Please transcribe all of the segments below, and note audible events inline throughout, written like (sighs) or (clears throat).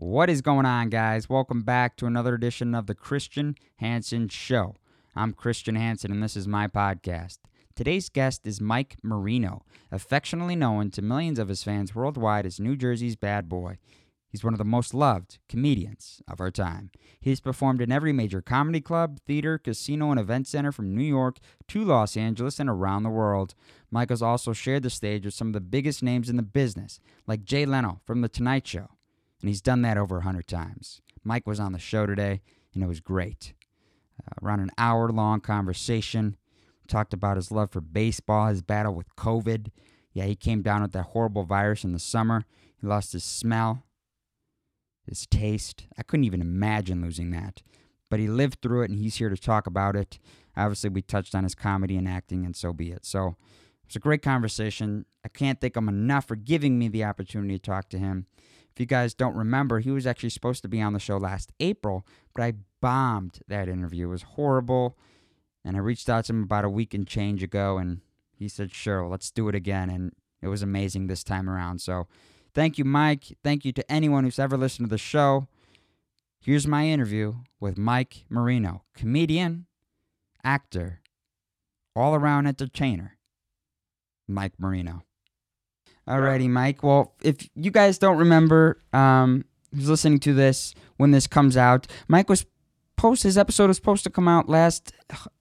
What is going on, guys? Welcome back to another edition of the Christian Hansen Show. I'm Christian Hansen, and this is my podcast. Today's guest is Mike Marino, affectionately known to millions of his fans worldwide as New Jersey's bad boy. He's one of the most loved comedians of our time. He's performed in every major comedy club, theater, casino, and event center from New York to Los Angeles and around the world. Michael's also shared the stage with some of the biggest names in the business, like Jay Leno from The Tonight Show, and he's done that over a hundred times. Mike was on the show today, and it was great. Uh, around an hour long conversation. Talked about his love for baseball, his battle with COVID. Yeah, he came down with that horrible virus in the summer. He lost his smell, his taste. I couldn't even imagine losing that. But he lived through it and he's here to talk about it. Obviously, we touched on his comedy and acting, and so be it. So it was a great conversation. I can't thank him enough for giving me the opportunity to talk to him. If you guys don't remember, he was actually supposed to be on the show last April, but I bombed that interview. It was horrible. And I reached out to him about a week and change ago, and he said, sure, let's do it again. And it was amazing this time around. So thank you, Mike. Thank you to anyone who's ever listened to the show. Here's my interview with Mike Marino, comedian, actor, all around entertainer. Mike Marino. Alrighty, Mike. Well, if you guys don't remember, um, who's listening to this when this comes out, Mike was post his episode was supposed to come out last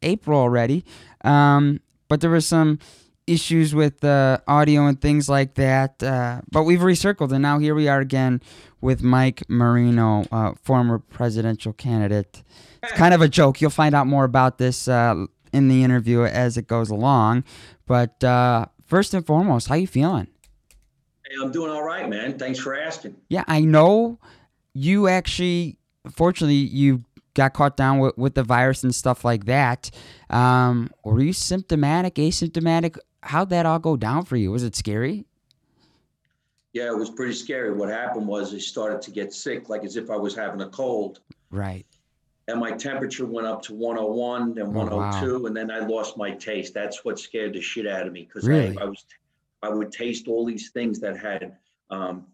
April already, um, but there was some issues with uh, audio and things like that. Uh, but we've recircled, and now here we are again with Mike Marino, uh, former presidential candidate. It's kind of a joke. You'll find out more about this uh, in the interview as it goes along. But uh, first and foremost, how you feeling? Hey, I'm doing all right, man. Thanks for asking. Yeah, I know you actually, fortunately, you got caught down with, with the virus and stuff like that. Um, were you symptomatic, asymptomatic? How'd that all go down for you? Was it scary? Yeah, it was pretty scary. What happened was I started to get sick, like as if I was having a cold. Right. And my temperature went up to 101, then Oh, 102, and then I lost my taste. That's what scared the shit out of me because Really? I, I was, I would taste all these things that had, um,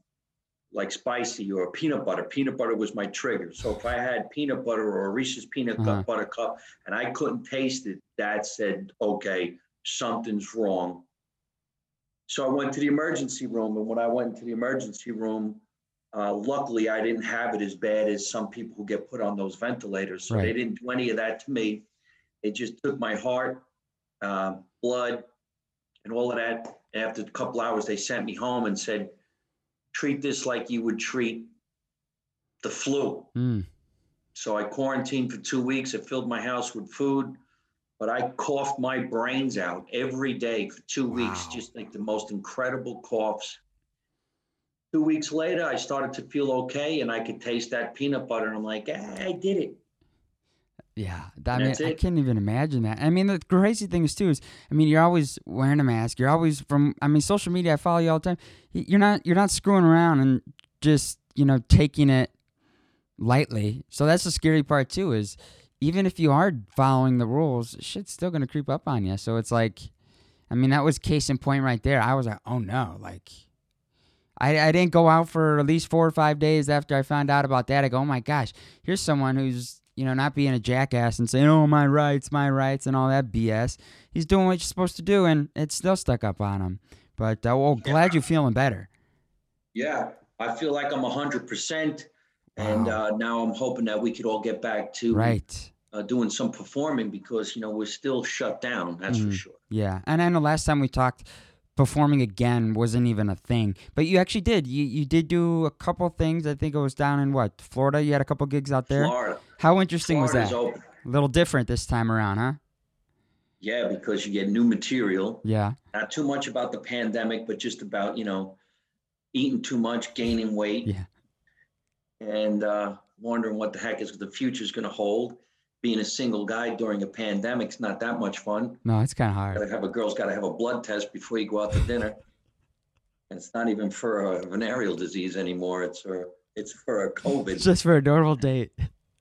like spicy or peanut butter. Peanut butter was my trigger. So if I had peanut butter or a Reese's peanut Uh-huh. cup butter cup and I couldn't taste it, that said, okay, something's wrong. So I went to the emergency room, and when I went into the emergency room, uh, luckily I didn't have it as bad as some people who get put on those ventilators. So Right. they didn't do any of that to me. They just took my heart, uh, blood, and all of that. After a couple hours, they sent me home and said, "Treat this like you would treat the flu." Mm. So I quarantined for two weeks. I filled my house with food, but I coughed my brains out every day for two weeks, just like the most incredible coughs. Two weeks later, I started to feel okay and I could taste that peanut butter. And I'm like, ah, I did it. Yeah, that, I mean, I can't even imagine that. I mean, the crazy thing is too is, I mean, you're always wearing a mask. You're always from. I mean, social media. I follow you all the time. You're not. You're not screwing around and just you know taking it lightly. So that's the scary part too. Is even if you are following the rules, shit's still gonna creep up on you. So it's like, I mean, that was case in point right there. I was like, oh no, like. I, I didn't go out for at least four or five days after I found out about that. I go, oh my gosh, here's someone who's you know not being a jackass and saying, oh my rights, my rights, and all that BS. He's doing what you're supposed to do, and it's still stuck up on him. But uh, well, glad you're feeling better. Yeah, I feel like I'm 100%. And Wow. uh, now I'm hoping that we could all get back to Right. uh, doing some performing because, you know, we're still shut down. That's for Mhm. sure. Yeah, and I know last time we talked, performing again wasn't even a thing, but you actually did. You you did do a couple things. I think it was down in what Florida. You had a couple gigs out there. Florida. How interesting was that? open. A little different this time around, huh? Yeah, because you get new material. Yeah. Not too much about the pandemic, but just about, you know, eating too much, gaining weight. Yeah. And uh, wondering what the heck is the future is going to hold. Being a single guy during a pandemic is not that much fun. No, it's kind of hard. Gotta have a girl's got to have a blood test before you go out to dinner. And it's not even for a venereal disease anymore. It's for it's for a COVID. It's just for a normal date.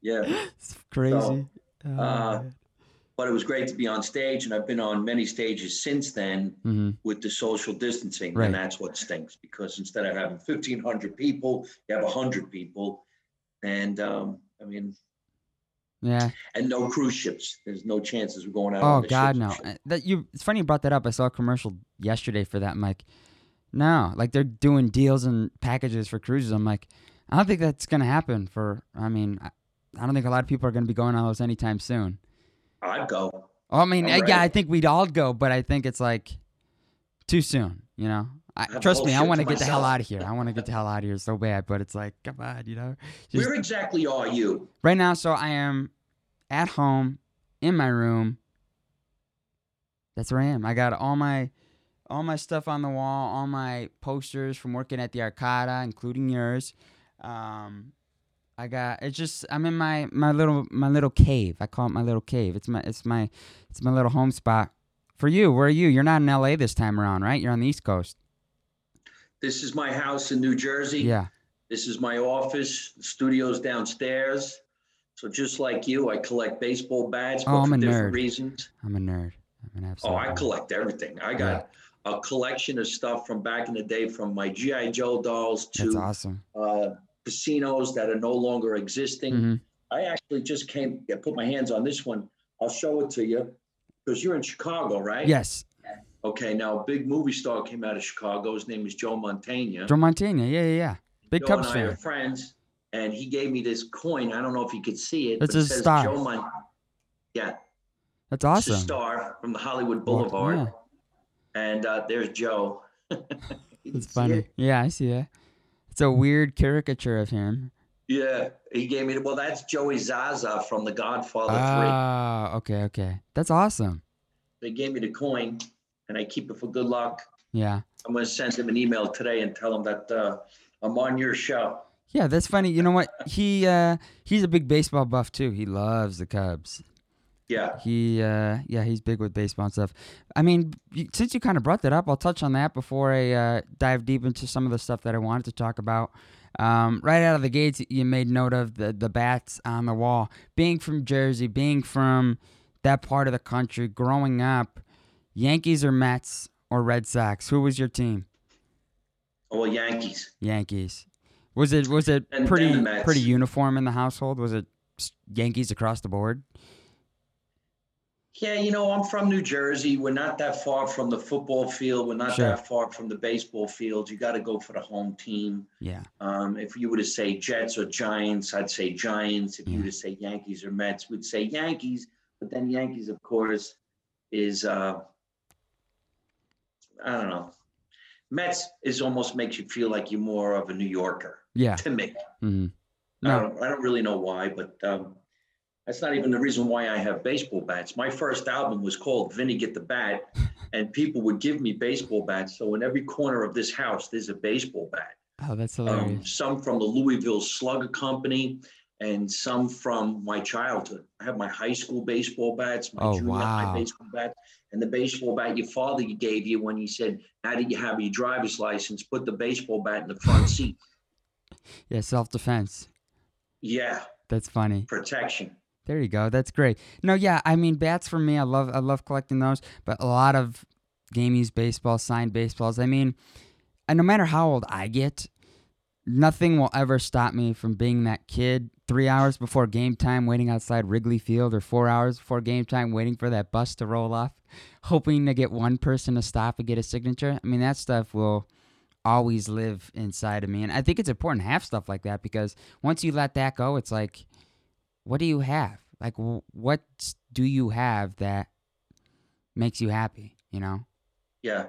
Yeah. It's crazy. Oh, uh, but it was great to be on stage, and I've been on many stages since then hmm with the social distancing, Right. and that's what stinks because instead of having fifteen hundred people, you have hundred people, and um, I mean, Yeah. and no cruise ships. There's no chances we're going out. Oh on the God, ships no. and. Uh, That you. It's funny you brought that up. I saw a commercial yesterday for that. I'm like, no, like they're doing deals and packages for cruises. I'm like, I don't think that's gonna happen. For I mean, I, don't think a lot of people are gonna be going on those anytime soon. I'd go. Oh, I mean, yeah. I think we'd all go, but I think it's like too soon. You know, I, trust me, I want to to get the hell out of here. I want to get the hell out of here so bad, but it's like, come on, you know. Just- Where exactly are you? right now, so I am at home in my room. That's where I am. I got all my all my stuff on the wall, all my posters from working at the Arcada, including yours. Um, I got it's just I'm in my my little my little cave. I call it my little cave. It's my it's my it's my little home spot. For you, where are you? You're not in LA this time around, right? You're on the East Coast. This is my house in New Jersey. Yeah. This is my office. The studio's downstairs. So just like you, I collect baseball bats, Oh, for different nerd. reasons. I'm a nerd. I'm an absolute Oh, I collect everything. I got a collection of stuff from back in the day, from my GI Joe dolls That's to awesome. uh, casinos that are no longer existing. hmm I actually just came, I put my hands on this one. I'll show it to you because you're in Chicago, right? Yes. Okay. Now, a big movie star came out of Chicago. His name is Joe Mantegna. Joe Mantegna. Yeah, yeah, yeah. Big Joe Cubs and I are fan. friends, and he gave me this coin. I don't know if you could see it. It's but it star. Joe Mon- yeah, That's it's a awesome. star from the Hollywood Boulevard. yeah. And uh, there's Joe. (laughs) It's funny. Yeah, I see that. It's a weird caricature of him. Yeah, he gave me. The well, that's Joey Zaza from The Godfather Ah, okay, okay. That's awesome. They gave me the coin, and I keep it for good luck. Yeah. I'm going to send him an email today and tell him that uh, I'm on your show. Yeah, that's funny. You know what? He uh he's a big baseball buff too. He loves the Cubs. Yeah. He uh yeah, he's big with baseball and stuff. I mean, since you kind of brought that up, I'll touch on that before I uh, dive deep into some of the stuff that I wanted to talk about. Um, right out of the gates, you made note of the the bats on the wall. Being from Jersey, being from that part of the country, growing up, Yankees or Mets or Red Sox, who was your team? Oh, well, Yankees. Yankees. Was it was it And pretty Mets. pretty uniform in the household? Was it Yankees across the board? Yeah, you know, I'm from New Jersey. We're not that far from the football field. We're not Sure. that far from the baseball field. You got to go for the home team. Yeah. Um, if you were to say Jets or Giants, I'd say Giants. If you were to say Yankees or Mets, we'd say Yankees. But then Yankees, of course, is uh, I don't know. Mets is almost makes you feel like you're more of a New Yorker Yeah. to me. hmm I don't, I don't really know why, but um, that's not even the reason why I have baseball bats. My first album was called Vinny Get the Bat, and people would give me baseball bats. So in every corner of this house, there's a baseball bat. Oh, that's Um, hilarious. some from the Louisville Slugger Company, and some from my childhood. I have my high school baseball bats, my Oh, junior high baseball bats, and the baseball bat your father gave you when he said, "Now that you have your driver's license, put the baseball bat in the front seat." (laughs) yeah, self defense. Yeah, That's funny. protection. There you go. That's great. No, yeah, I mean bats for me. I love I love collecting those, but a lot of game used baseball, signed baseballs. I mean, and no matter how old I get, nothing will ever stop me from being that kid three hours before game time waiting outside Wrigley Field or four hours before game time waiting for that bus to roll off, hoping to get one person to stop and get a signature. I mean, that stuff will always live inside of me. And I think it's important to have stuff like that because once you let that go, it's like, what do you have? Like, what do you have that makes you happy? You know? Yeah.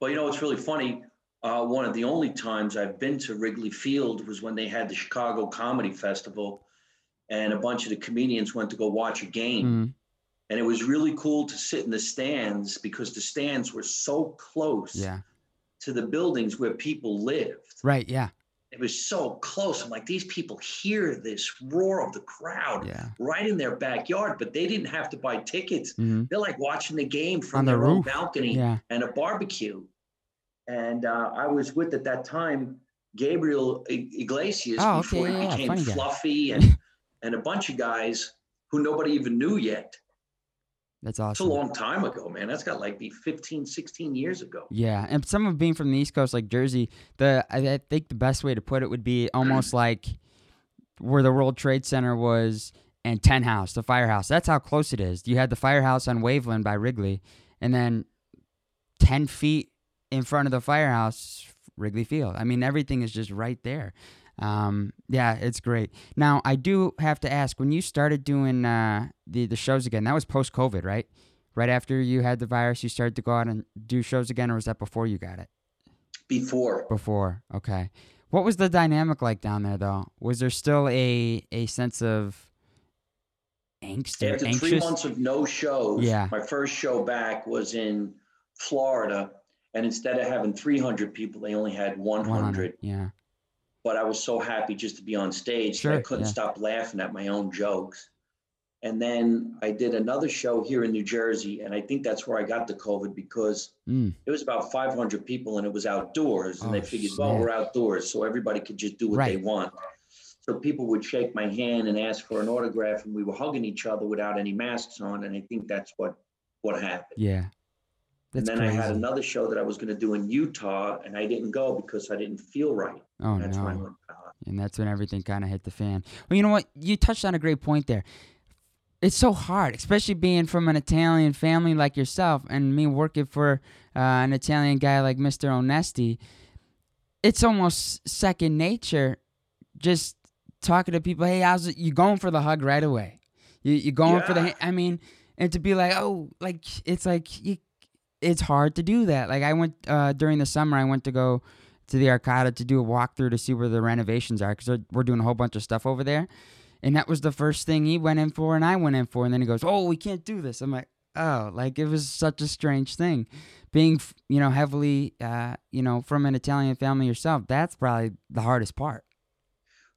Well, you know, it's really funny. Uh, one of the only times I've been to Wrigley Field was when they had the Chicago Comedy Festival, and a bunch of the comedians went to go watch a game. Mhm. And it was really cool to sit in the stands because the stands were so close Yeah. to the buildings where people lived. Right. Yeah. It was so close. I'm like, these people hear this roar of the crowd Yeah. right in their backyard, but they didn't have to buy tickets. hmm They're like watching the game from the their own balcony Yeah. and a barbecue. And uh, I was with at that time Gabriel Iglesias Oh, before yeah, he yeah, became guy. fluffy and (laughs) and a bunch of guys who nobody even knew yet. That's awesome. It's a long time ago, man. That's got like be 15, 16 years ago. Yeah, and some of being from the East Coast, like Jersey, the I, I think the best way to put it would be almost (clears throat) like where the World Trade Center was and Ten House, the firehouse. That's how close it is. You had the firehouse on Waveland by Wrigley, and then ten feet in front of the firehouse, Wrigley Field. I mean, everything is just right there. Um, yeah, it's great. Now, I do have to ask, when you started doing uh, the the shows again, that was post COVID, right? Right after you had the virus, you started to go out and do shows again, or was that before you got it? Before. Before, okay. What was the dynamic like down there, though? Was there still a a sense of angst or After anxious? three months of no shows, Yeah. my first show back was in Florida. And instead of having 300 people, they only had 100. Yeah. But I was so happy just to be on stage that I couldn't yeah. stop laughing at my own jokes. And then I did another show here in New Jersey. And I think that's where I got the COVID because Mm, it was about 500 people and it was outdoors. And Oh, they figured, well, we're outdoors, so everybody could just do what they want. So people would shake my hand and ask for an autograph, and we were hugging each other without any masks on. And I think that's what what happened. yeah. and then crazy. I had another show that I was going to do in Utah, and I didn't go because I didn't feel right. Oh That's no. when Uh, and that's when everything kind of hit the fan. Well, you know what? You touched on a great point there. It's so hard, especially being from an Italian family like yourself, and me working for uh, an Italian guy like Mr. Onesti. It's almost second nature, just talking to people. Hey, how's it? You going for the hug right away? You you going for the? I mean, and to be like, oh, like it's like you, it's hard to do that. Like I went uh, during the summer, I went to go to the Arcada to do a walkthrough to see where the renovations are because we're doing a whole bunch of stuff over there. And that was the first thing he went in for and I went in for. And then he goes, Oh, we can't do this. I'm like, Oh, like it was such a strange thing. Being, you know, heavily, uh, you know, from an Italian family yourself, that's probably the hardest part.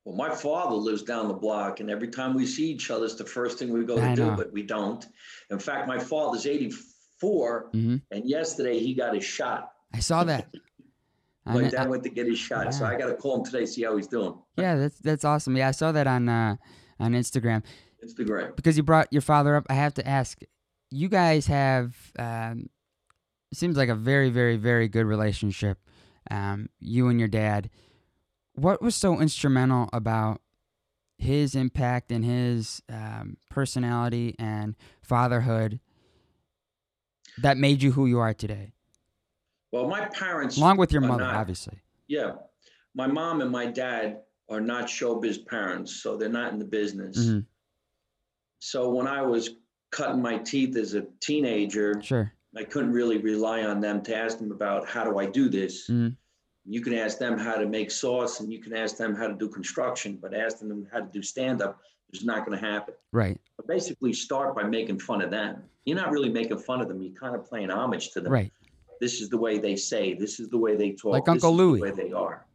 well, my father lives down the block, and every time we see each other, it's the first thing we go to I do, but we don't. In fact, my father's 84, hmm and yesterday he got his shot. I saw that. (laughs) My dad went to get his shot, so I got to call him today, see how he's doing. yeah, that's that's awesome. Yeah, I saw that on uh, on Instagram. Instagram. because you brought your father up, I have to ask. You guys have um, it seems like a very, very, very good relationship. Um, you and your dad. What was so instrumental about his impact and his um, personality and fatherhood that made you who you are today? Well, my parents, Along with your mother, not- obviously. yeah, my mom and my dad are not showbiz parents, so they're not in the business. Mhm. So when I was cutting my teeth as a teenager, Sure. I couldn't really rely on them to ask them about how do I do this. Mhm. You can ask them how to make sauce, and you can ask them how to do construction, but asking them how to do stand up is not going to happen. Right. But basically, start by making fun of them. You're not really making fun of them. You're kind of playing homage to them. Right. This is the way they say. This is the way they talk. Like this Uncle is Louie. The way they are.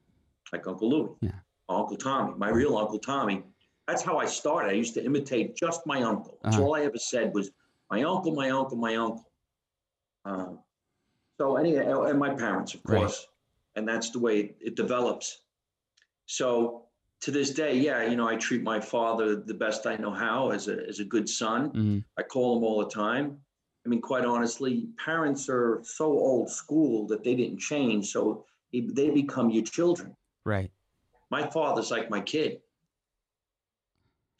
Like Uncle Louie. Yeah. Uncle Tommy. My real Uncle Tommy. That's how I started. I used to imitate just my uncle. That's Uh-huh. all I ever said was my uncle, my uncle, my uncle. Um, so anyway, and my parents, of Right. course, and that's the way it develops. So to this day, yeah, you know, I treat my father the best I know how as a as a good son. hmm I call him all the time. I mean, quite honestly, parents are so old school that they didn't change, so they become your children. Right. My father's like my kid.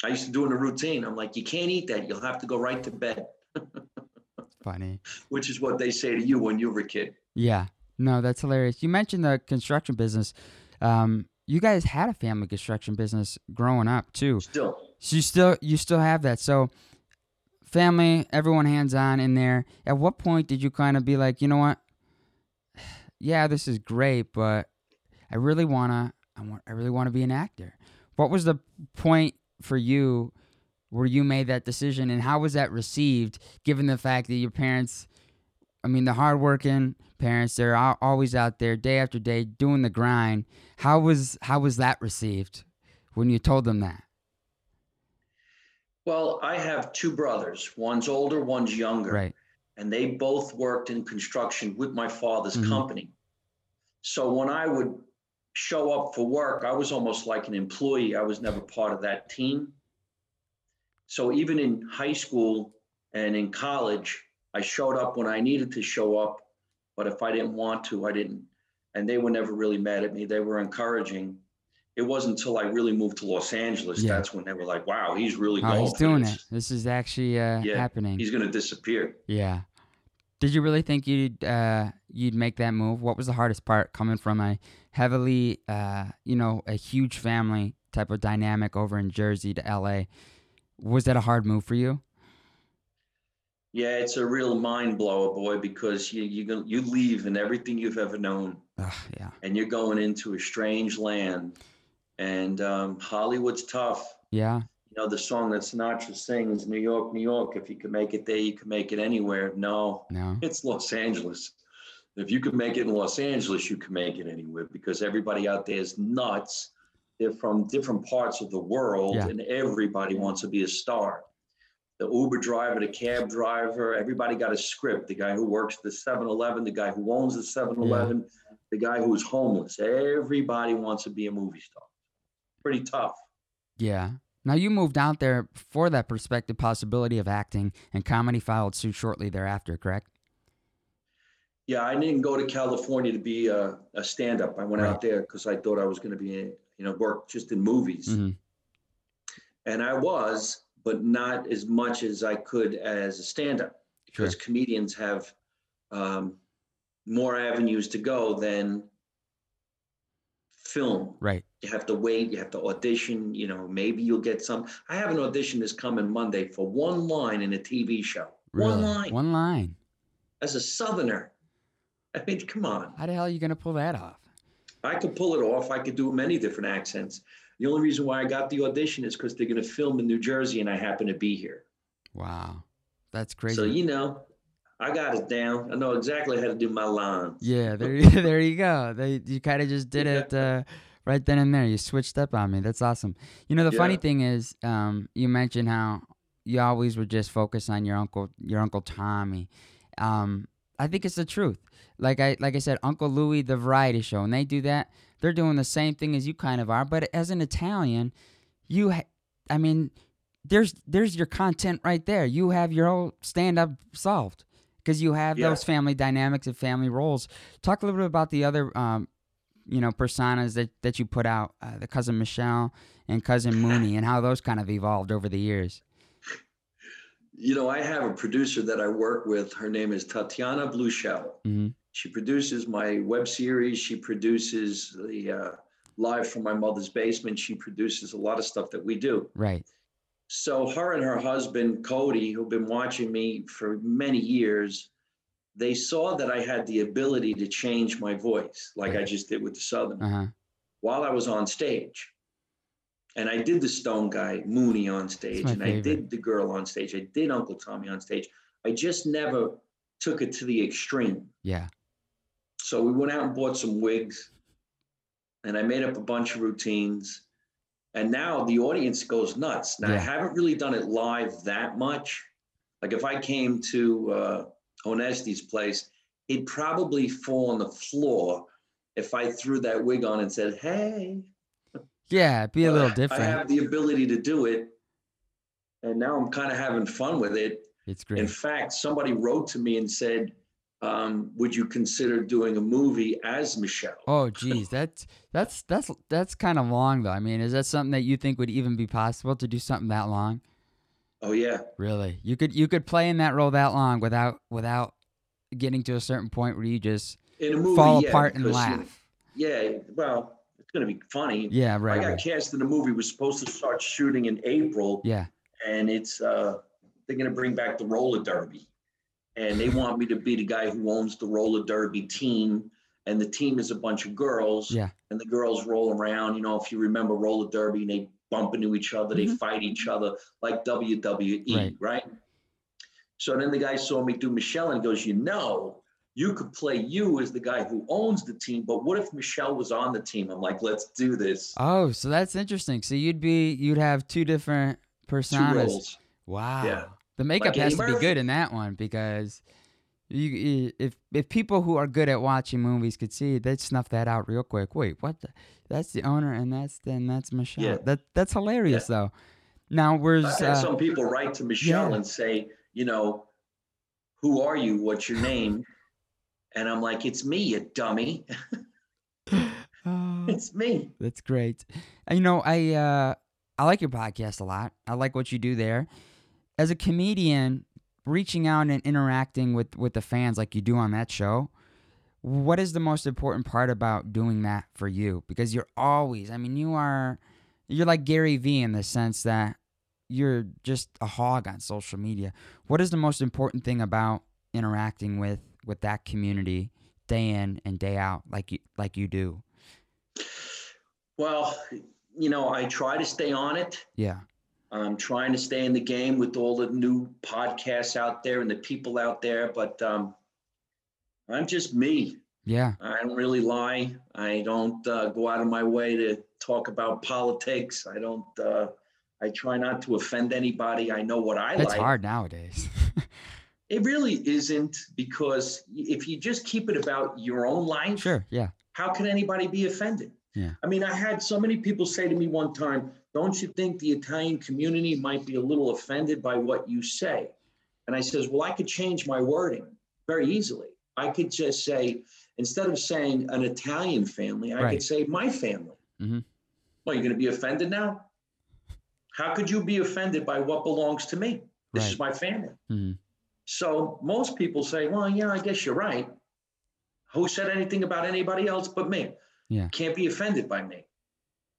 I used to do in a routine. I'm like, you can't eat that. You'll have to go right to bed, (laughs) Funny. which is what they say to you when you were a kid. Yeah. No, that's hilarious. You mentioned the construction business. Um, you guys had a family construction business growing up too. Still, So you still you still have that. So family, everyone hands on in there. At what point did you kind of be like, you know what? (sighs) Yeah, this is great, but I really wanna I want I really want to be an actor. What was the point for you where you made that decision and how was that received given the fact that your parents I mean the hardworking parents they're always out there day after day doing the grind. How was how was that received when you told them that? Well, I have two brothers. One's older, one's younger. Right. and they both worked in construction with my father's Mhm. company. So when I would show up for work, I was almost like an employee. I was never part of that team. So even in high school, And in college, I showed up when I needed to show up, but if I didn't want to, I didn't. And they were never really mad at me. They were encouraging. It wasn't until I really moved to Los Angeles Yeah. that's when they were like, "Wow, he's really Oh, going he's doing this. it. This is actually uh, Yeah, happening. He's going to disappear." Yeah. Did you really think you'd uh, you'd make that move? What was the hardest part coming from a heavily, uh, you know, a huge family type of dynamic over in Jersey to LA? Was that a hard move for you? Yeah, it's a real mind blower, boy, because you you you leave and everything you've ever known, Ugh, yeah. and you're going into a strange land. And um, Hollywood's tough. Yeah. You know the song that Sinatra sings, "New York, New York." If you can make it there, you can make it anywhere. No, No. it's Los Angeles. If you can make it in Los Angeles, you can make it anywhere because everybody out there is nuts. They're from different parts of the world, Yeah. and everybody wants to be a star. The Uber driver, the cab driver, everybody got a script. The guy who works the 7 Eleven, the guy who owns the 7 Eleven, the guy who's homeless. Everybody wants to be a movie star. Pretty tough. Yeah. Now you moved out there for that prospective possibility of acting, and comedy followed suit shortly thereafter. Correct? Yeah, I didn't go to California to be a, a stand-up. I went Right. out there because I thought I was going to be, you know, work just in movies, hmm and I was, but not as much as I could as a stand-up Sure. because comedians have um, more avenues to go than film. Right. You have to wait. You have to audition. You know, maybe you'll get some. I have an audition this coming Monday for one line in a TV show. One line One line. as a Southerner. I mean, come on. How the hell are you gonna pull that off? I could pull it off. I could do many different accents. The only reason why I got the audition is because they're going to film in New Jersey and I happen to be here. Wow. That's crazy. So, you know, I got it down. I know exactly how to do my lines. Yeah, there, you- (laughs) there you go. They, you kind of just did Yeah. it uh, right then and there. You switched up on me. That's awesome. You know, the funny thing is, um, you mentioned how you always would just focus on your uncle, your uncle Tommy. Um, I think it's the truth. Like I, like I said, Uncle Louie, the variety show, and they do that. They're doing the same thing as you kind of are, but as an Italian, you, ha- I mean, there's there's your content right there. You have your whole stand up solved because you have Yeah. those family dynamics and family roles. Talk a little bit about the other, um, you know, personas that that you put out, uh, the cousin Michelle and cousin Mooney, and how those kind of evolved over the years. You know, I have a producer that I work with. Her name is Tatiana Blushell. hmm She produces my web series. She produces the uh, Live from My Mother's Basement. She produces a lot of stuff that we do. Right. So her and her husband Cody, who've been watching me for many years, they saw that I had the ability to change my voice, like I just did with the Southern, Uh huh. while I was on stage. And I did the Stone guy Mooney on stage, and I did the girl on stage. I did Uncle Tommy on stage. I just never took it to the extreme. Yeah. So we went out and bought some wigs, and I made up a bunch of routines. And now the audience goes nuts. Now I haven't really done it live that much. Like if I came to uh, Onesti's place, he'd probably fall on the floor if I threw that wig on and said, "Hey." Yeah. Be a little different. I have the ability to do it, and now I'm kind of having fun with it. it's great. In fact, somebody wrote to me and said, um, "Would you consider doing a movie as Michelle?" Oh, geez, that's that's that's that's kind of long though. I mean, is that something that you think would even be possible to do something that long? Oh yeah, Really, you could you could play in that role that long without without getting to a certain point where you just movie, fall yeah, apart and you- laugh. Yeah, well, it's gonna be funny. Yeah, right. I got right. cast in the movie. Was supposed to start shooting in April, Yeah, and it's uh, they're gonna bring back the roller derby, and they want me to be the guy who owns the roller derby team. And the team is a bunch of girls. Yeah. And the girls roll around. You know, if you remember roller derby, and they bump into each other, they Mhm. fight each other like WWE, Right. right? So then the guy saw me do Michelle and goes, you know, you could play you as the guy who owns the team, but what if Michelle was on the team? I'm like, let's do this. Oh, so that's interesting. So you'd be you'd have two different Two personas. roles. Wow. Yeah. The makeup Like has to be Murphy. good in that one because you, you if if people who are good at watching movies could see, they'd snuff that out real quick. Wait, what? The, that's the owner, and that's then that's Michelle. Yeah. That that's hilarious though. Now, where's I've had uh, some people write to Michelle yeah. and say, you know, who are you? What's your name? And I'm like, it's me, you dummy. Oh, (laughs) (laughs) it's me. that's great. Uh, You know, I uh, I like your podcast a lot. I like what you do there. As a comedian, reaching out and interacting with with the fans like you do on that show. What is the most important part about doing that for you? Because you're always, I mean, you are, you're like Gary Vee in the sense that you're just a hog on social media. What is the most important thing about interacting with with that community day in and day out, like you like you do? Well, you know, I try to stay on it. Yeah, I'm trying to stay in the game with all the new podcasts out there and the people out there, but um, I'm just me. yeah, I don't really lie. I don't uh, go out of my way to talk about politics. I don't. Uh, I try not to offend anybody. I know what I that's like. It's hard nowadays. (laughs) It really isn't because if you just keep it about your own life, sure, yeah, how can anybody be offended? Yeah. I mean, I had so many people say to me one time, don't you think the Italian community might be a little offended by what you say? And I says, well, I could change my wording very easily. I could just say, instead of saying an Italian family, I Right. could say my family. Mhm. Well, you're going to be offended now? How could you be offended by what belongs to me? This is my family. Mhm. So most people say, well, yeah, I guess you're right. Who said anything about anybody else but me? Yeah. Can't be offended by me,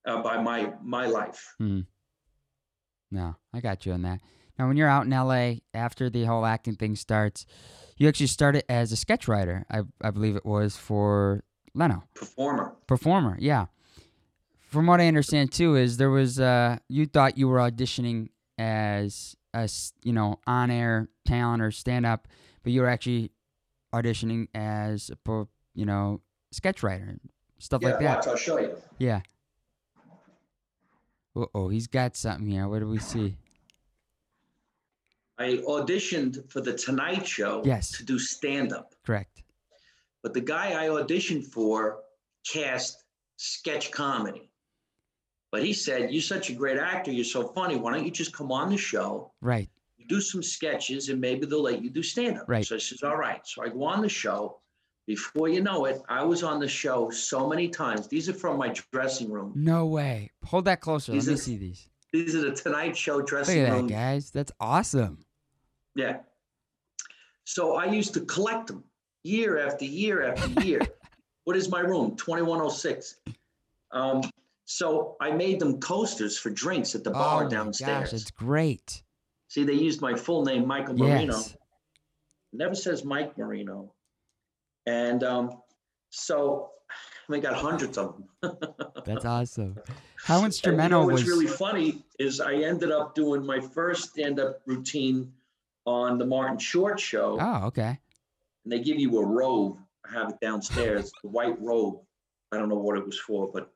uh, by my my life. no, I got you on that. Now, when you're out in LA after the whole acting thing starts, you actually started as a sketch writer. I I believe it was for Leno. Performer. performer yeah from what i understand too is there was uh you thought you were auditioning as a you know on-air talent or stand-up but you were actually auditioning as a you know sketch writer stuff yeah, like that watch. I'll show you. yeah oh he's got something here what do we see I auditioned for the Tonight Show Yes. to do stand up, correct but the guy I auditioned for cast sketch comedy. But he said, "You're such a great actor. You're so funny. Why don't you just come on the show?" right do some sketches and maybe they'll let you do stand up. Right. So I says, all right. So I go on the show. Before you know it, I was on the show so many times. These are from my dressing room. no way hold that closer let These me are- see these These are the Tonight Show dressing look at that guys that's awesome Yeah. So I used to collect them year after year after (laughs) year. what is my room? 2106. Um, so I made them coasters for drinks at the bar oh my downstairs. gosh it's great See, they used my full name, Michael Marino. yes never says Mike Marino. And um, so I got hundreds of them. (laughs) That's awesome. How And you instrumental know what's was really funny is I ended up doing my first stand-up routine on the Martin Short show, Oh, okay. and they give you a robe. I have it downstairs, the white robe. I don't know what it was for, but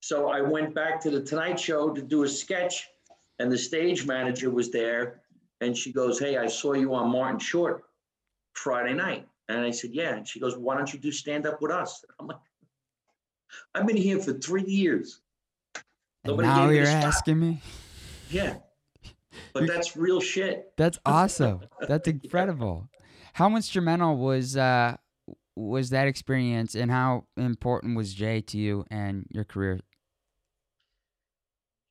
so I went back to the Tonight Show to do a sketch, and the stage manager was there, and she goes, "Hey, I saw you on Martin Short Friday night," and I said, "Yeah," and she goes, "Why don't you do stand up with us?" I'm like, "I've been here for three years." And Nobody now you're asking me? Yeah, (laughs) but that's real shit. That's (laughs) awesome. That's incredible. How instrumental was uh was that experience and how important was Jay to you and your career?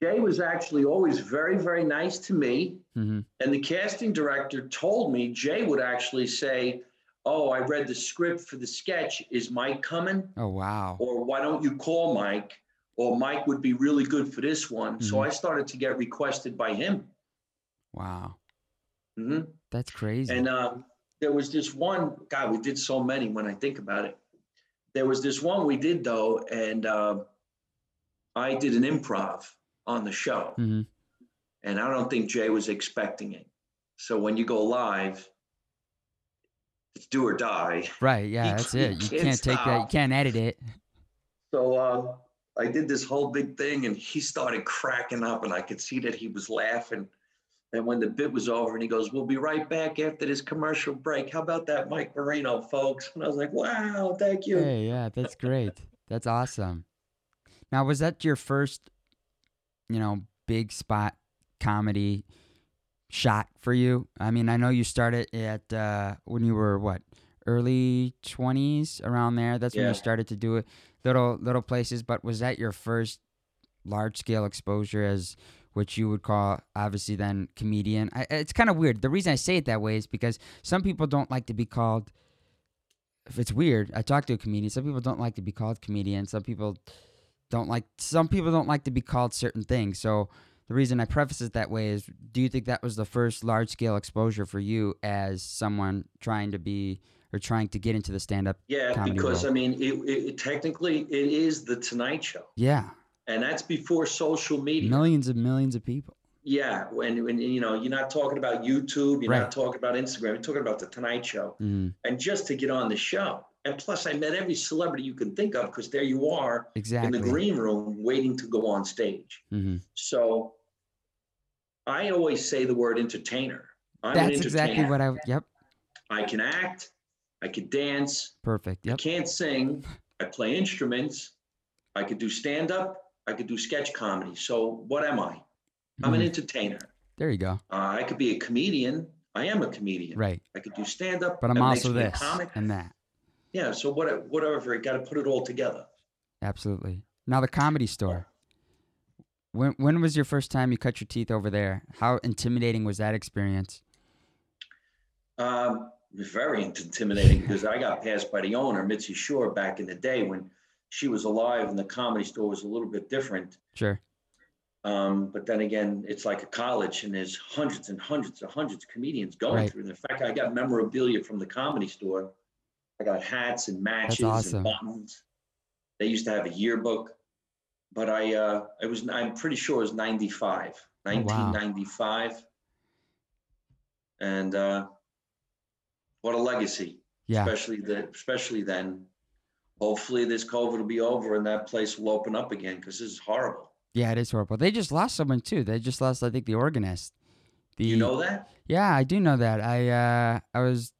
Jay was actually always very, very nice to me. hmm And the casting director told me Jay would actually say, Oh, I read the script for the sketch. Is Mike coming? Oh wow. Or why don't you call Mike? Or Mike would be really good for this one. So Mhm. I started to get requested by him. Wow. hmm That's crazy. And uh, there was this one, God, we did so many when I think about it. There was this one we did though, and uh, I did an improv on the show. hmm And I don't think Jay was expecting it. So when you go live, it's do or die. Right, yeah, (laughs) You that's it. You can't can't take that. You can't edit it. So uh, I did this whole big thing, and he started cracking up, and I could see that he was laughing. And when the bit was over, and he goes, "We'll be right back after this commercial break." How about that, Mike Marino, folks? And I was like, "Wow, thank you." Hey, yeah, that's great. That's awesome. Now, was that your first, you know, big spot comedy shot for you? I mean, I know you started at uh, when you were what early twenties around there. That's when you started to do it little little places. But was that your first large scale exposure as what you would call obviously then comedian? I, it's kind of weird. The reason I say it that way is because some people don't like to be called. If it's weird, I talk to a comedian. Some people don't like to be called comedian. Some people don't like. Some people don't like to be called certain things. So the reason I preface it that way is: Do you think that was the first large scale exposure for you as someone trying to be or trying to get into the stand up? Yeah, because world. I mean, it, it, technically it is the Tonight Show, Yeah, and that's before social media. millions and millions of people. Yeah, when when you know you're not talking about YouTube, you're Right. not talking about Instagram, you're talking about the Tonight Show, Mm, and just to get on the show. And plus, I met every celebrity you can think of because there you are exactly. in the green room waiting to go on stage. hmm So I always say the word entertainer. I'm an That's exactly what I. Yep. I can act, I could dance, Perfect. I Yep. can't sing, I play instruments, I could do stand up, I could do sketch comedy. So what am I? I'm an Mhm. entertainer. There you go. Uh, I could be a comedian. I am a comedian. Right. I could do stand up. But I'm also this comic. and that. Yeah. So what, whatever, it got to put it all together. Absolutely. Now the comedy store. When when was your first time you cut your teeth over there? How intimidating was that experience? Um, very intimidating (laughs) because I got passed by the owner, Mitzi Shore, back in the day when she was alive and the comedy store was a little bit different. Sure. Um, but then again, it's like a college and there's hundreds and hundreds and hundreds of comedians going Right. through. In fact, I got memorabilia from the comedy store. I got hats and matches awesome. and buttons. They used to have a yearbook, but I, uh, it was, I'm pretty sure it was 95, Oh, wow. 1995. And, uh, what a legacy, Yeah. especially the, especially then. Hopefully this COVID will be over and that place will open up again because this is horrible. Yeah, it is horrible. They just lost someone too. They just lost, I think, the organist. The You know that? Yeah, I do know that. I uh, I was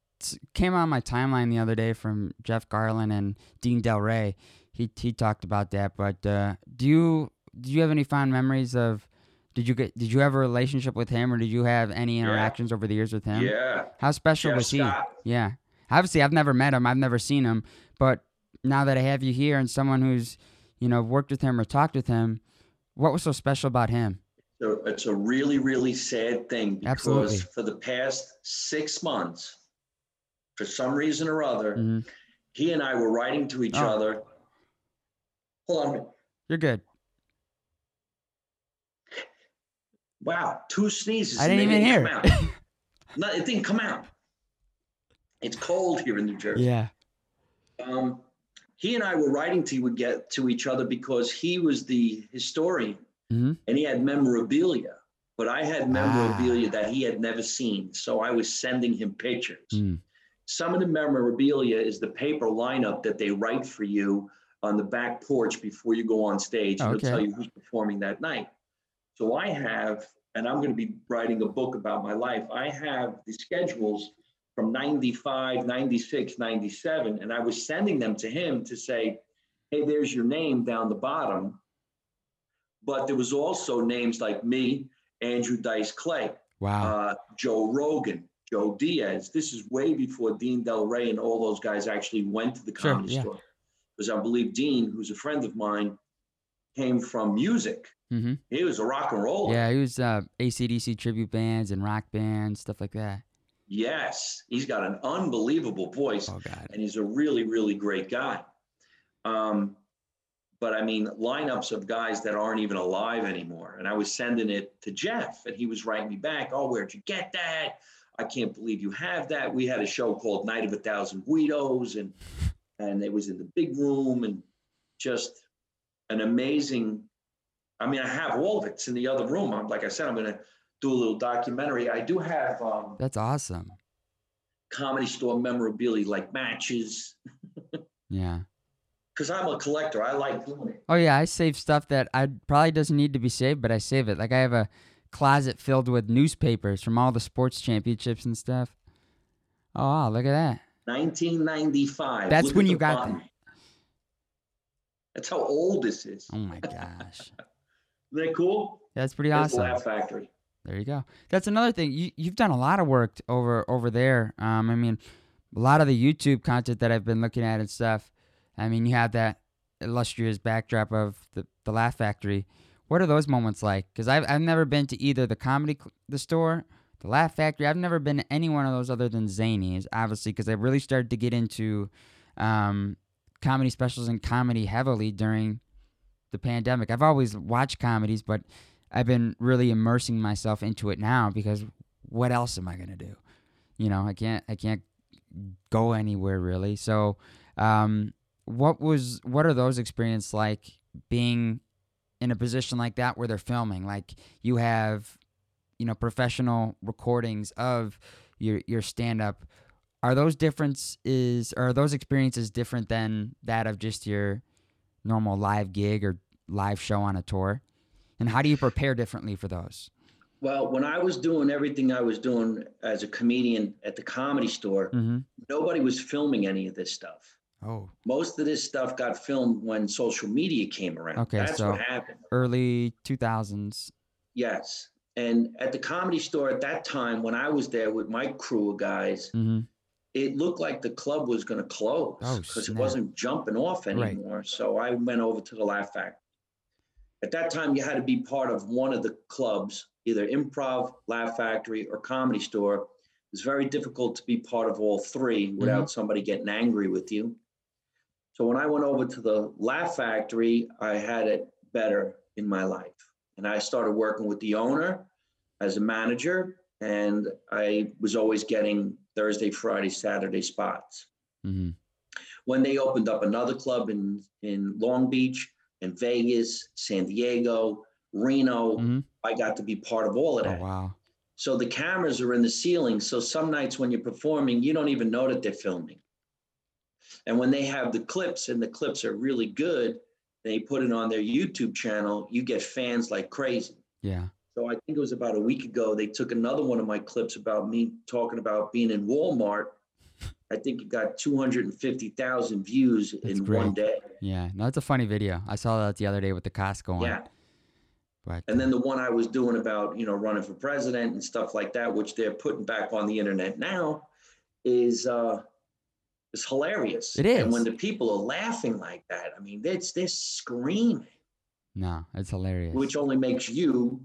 came on my timeline the other day from Jeff Garland and Dean Delray. He he talked about that. But uh, do you do you have any fond memories of? Did you get did you have a relationship with him, or did you have any Yeah. interactions over the years with him? Yeah. How special Jeff was he? Yeah. Obviously, I've never met him. I've never seen him. But now that I have you here and someone who's, you know, worked with him or talked with him, what was so special about him? So it's a really, really sad thing because Absolutely. for the past six months, for some reason or other, Mhm. he and I were writing to each Oh. other. Hold on. You're good. Wow, two sneezes. I didn't even hear out. (laughs) no, it didn't come out. It's cold here in New Jersey. yeah. Um, he and I were writing to would get to each other because he was the historian Mhm. and he had memorabilia, but I had memorabilia Ah. that he had never seen. So I was sending him pictures. Mm. Some of the memorabilia is the paper lineup that they write for you on the back porch before you go on stage. Okay. They'll tell you who's performing that night. So I have, and I'm going to be writing a book about my life. I have the schedules from 95, 96, 97, and I was sending them to him to say, hey, there's your name down the bottom. But there was also names like me, Andrew Dice Clay, Wow. uh, Joe Rogan, Joe Diaz. This is way before Dean Delray and all those guys actually went to the Sure, comedy yeah. store. Because I believe Dean, who's a friend of mine, came from music. hmm He was a rock and roller. Yeah, he was uh, ACDC tribute bands and rock bands, stuff like that. Yes, he's got an unbelievable voice, Oh God. and he's a really, really great guy. Um, but I mean, lineups of guys that aren't even alive anymore. And I was sending it to Jeff, and he was writing me back, "Oh, where'd you get that? I can't believe you have that." We had a show called Night of a Thousand Guidos, and and it was in the big room, and just an amazing. I mean, I have all of it. It's in the other room. I'm like I said, I'm going to do a little documentary. I do have. Um, That's awesome. comedy store memorabilia like matches (laughs) Yeah. because I'm a collector. I like doing it. Oh yeah, I save stuff that I probably doesn't need to be saved, but I save it. Like I have a closet filled with newspapers from all the sports championships and stuff. Oh, wow, look at that. 1995. That's Look when you got button. them. That's how old this is. Oh my (laughs) gosh. Isn't that cool? That's pretty awesome. Laugh Factory. There you go. That's another thing. You you've done a lot of work over over there. Um, I mean, a lot of the YouTube content that I've been looking at and stuff. I mean, you have that illustrious backdrop of the the Laugh Factory. What are those moments like? Because I've I've never been to either the comedy the store, the Laugh Factory. I've never been to any one of those other than Zanies, obviously, because I really started to get into um, comedy specials and comedy heavily during the pandemic. I've always watched comedies, but I've been really immersing myself into it now because what else am I gonna do? You know, I can't I can't go anywhere really. So, um, what was what are those experiences like being in a position like that where they're filming? Like you have, you know, professional recordings of your your stand up. Are those differences are those experiences different than that of just your normal live gig or live show on a tour? And how do you prepare differently for those? Well, when I was doing everything I was doing as a comedian at the comedy store, Mm-hmm. nobody was filming any of this stuff. Oh, Most of this stuff got filmed when social media came around. Okay, That's so- what happened. early 2000s. Yes. And at the comedy store at that time, when I was there with my crew of guys, Mm-hmm. it looked like the club was going to close Oh, because it wasn't jumping off Right. anymore. So I went over to the Laugh Factory. At that time, you had to be part of one of the clubs, either improv, Laugh Factory, or comedy store. It was very difficult to be part of all three without somebody getting angry with you. So when I went over to the Laugh Factory, I had it better in my life. And I started working with the owner as a manager, and I was always getting Thursday, Friday, Saturday spots. Mm-hmm. When they opened up another club in, in Long Beach, in Vegas, San Diego, Reno, Mhm. I got to be part of all of Oh that. wow. So the cameras are in the ceiling. So some nights when you're performing, you don't even know that they're filming. And when they have the clips and the clips are really good, they put it on their YouTube channel, you get fans like crazy. Yeah. So I think it was about a week ago, they took another one of my clips about me talking about being in Walmart. I think it got 250,000 views That's in one day. Yeah. No, it's a funny video. I saw that the other day with the Costco one. Yeah. But And then the one I was doing about, you know, running for president and stuff like that, which they're putting back on the internet now, is uh is hilarious. It is. And when the people are laughing like that, I mean, it's they're screaming, no, it's hilarious. which only makes you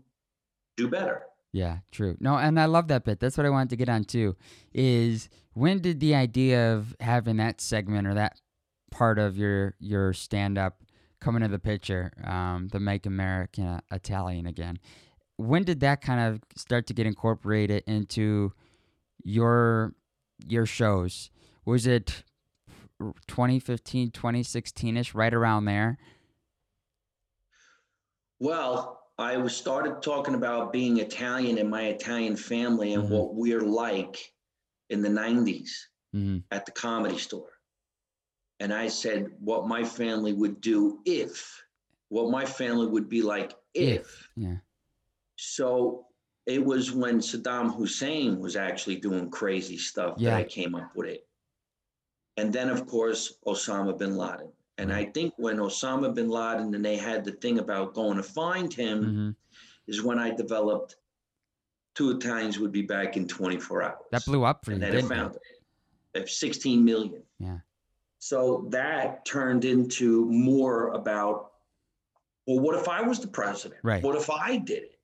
do better. Yeah, true. No, and I love that bit. That's what I wanted to get on too. Is when did the idea of having that segment or that part of your your stand up come into the picture? Um, the Make America Italian again. When did that kind of start to get incorporated into your your shows? Was it 2015, 2016 ish, right around there? Well, I was started talking about being Italian and my Italian family and Mhm. what we're like in the 90s. hmm at the comedy store. And I said what my family would do if, what my family would be like if. Yeah. So it was when Saddam Hussein was actually doing crazy stuff that I came up with it. And then, of course, Osama bin Laden. And I think when Osama bin Laden and they had the thing about going to find him hmm is when I developed two Italians would be back in 24 hours That blew up for you, and then found it? it. Of 16 million. Yeah. So that turned into more about, well, what if I was the president? Right. What if I did it?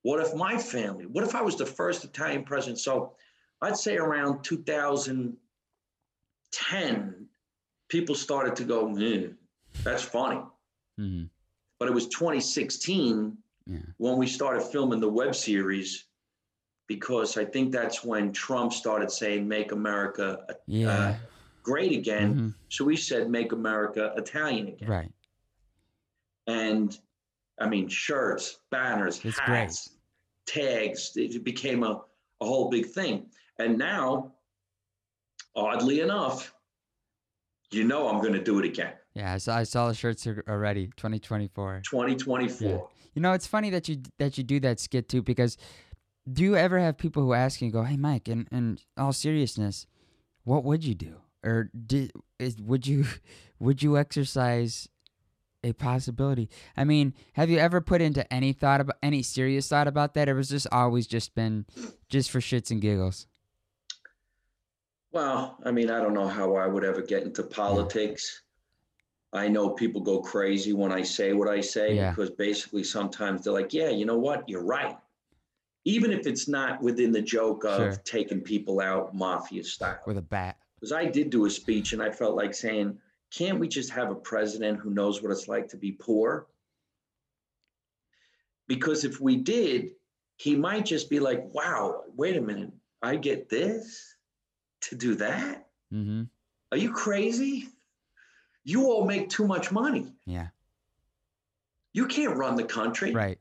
What if my family? What if I was the first Italian president? So I'd say around 2010, people started to go, "Eh, that's funny. hmm But it was 2016 Yeah. when we started filming the web series because I think that's when Trump started saying "Make America uh, Yeah. great again." Mhm. So we said "Make America Italian again," Right. and I mean shirts, banners, It's hats, tags. It became a, a whole big thing. And now, oddly enough, you know I'm going to do it again. Yeah, I saw I saw the shirts already. 2024. 2024. You know, it's funny that you that you do that skit too because do you ever have people who ask you, go, "Hey, Mike," in in all seriousness, what would you do, or did is, would you (laughs) would you exercise a possibility. I mean, have you ever put into any thought about any serious thought about that, or was this always just been just for shits and giggles? Well, I mean, I don't know how I would ever get into politics. I know people go crazy when I say what I say Yeah. because basically sometimes they're like, yeah, you know what? You're right. Even if it's not within the joke of Sure. taking people out mafia style. With a bat. Because I did do a speech and I felt like saying, can't we just have a president who knows what it's like to be poor? Because if we did, he might just be like, wow, wait a minute, I get this to do that? Mm-hmm. Are you crazy? You all make too much money. Yeah. You can't run the country. Right.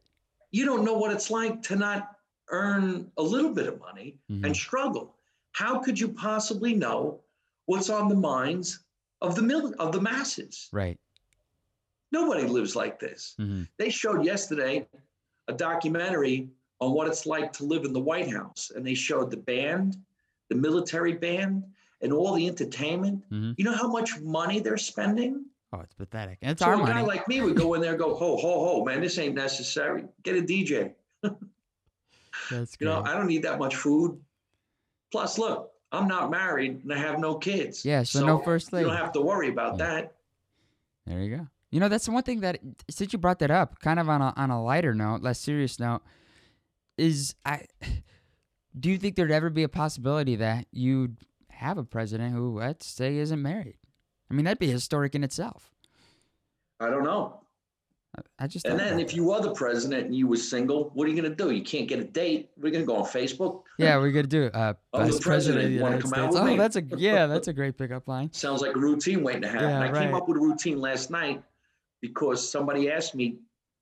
You don't know what it's like to not earn a little bit of money Mhm. and struggle. How could you possibly know what's on the minds of the mil- of the masses? Right. Nobody lives like this. Mm-hmm. They showed yesterday a documentary on what it's like to live in the White House, and they showed the band, the military band, and all the entertainment. Mhm. You know how much money they're spending? Oh, it's pathetic. And it's so our a money. guy like me would go in there and go, ho, ho, ho, man, this ain't necessary. Get a DJ. (laughs) That's You know. I don't need that much food. Plus, look, I'm not married and I have no kids. Yeah, so no first lady. You don't have to worry about Yeah. that. There you go. You know, that's the one thing that since you brought that up, kind of on a on a lighter note, less serious note, is I do you think there'd ever be a possibility that you'd have a president who let's say isn't married? I mean, that'd be historic in itself. I don't know. I- just And then if you were the president and you were single, what are you going to do? You can't get a date. We're going to go on Facebook. yeah, we're gonna do it. Uh, Oh, the President of the wanna United come out States. with Oh, me? that's a yeah, that's a great pickup line. Sounds like a routine waiting to happen. Yeah, I came up with a routine last night because somebody asked me,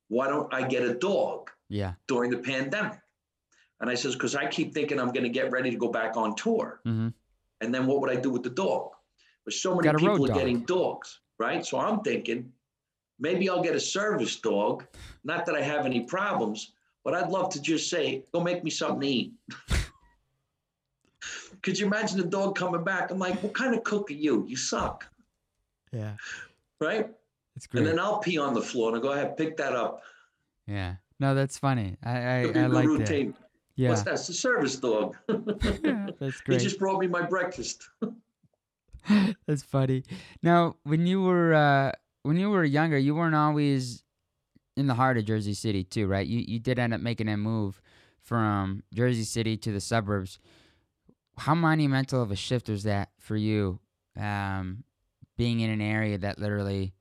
why don't I get a dog Yeah. during the pandemic? And I says, because I keep thinking I'm going to get ready to go back on tour. Mm-hmm. And then what would I do with the dog? But so many Got a road people are dog. getting dogs, right? So I'm thinking maybe I'll get a service dog. Not that I have any problems, but I'd love to just say, go make me something to eat. (laughs) Could you imagine the dog coming back? I'm like, what kind of cook are you? You suck, Yeah. right? It's great. And then I'll pee on the floor and I'll go ahead, pick that up. yeah. No, that's funny. I I, I like that. Yeah. What's that? It's a service dog. (laughs) (laughs) that's great. he just brought me my breakfast. (laughs) That's funny. Now, when you were uh, when you were younger, you weren't always in the heart of Jersey City, too, right? You you did end up making a move from Jersey City to the suburbs. How monumental of a shift was that for you? Um, being in an area that literally,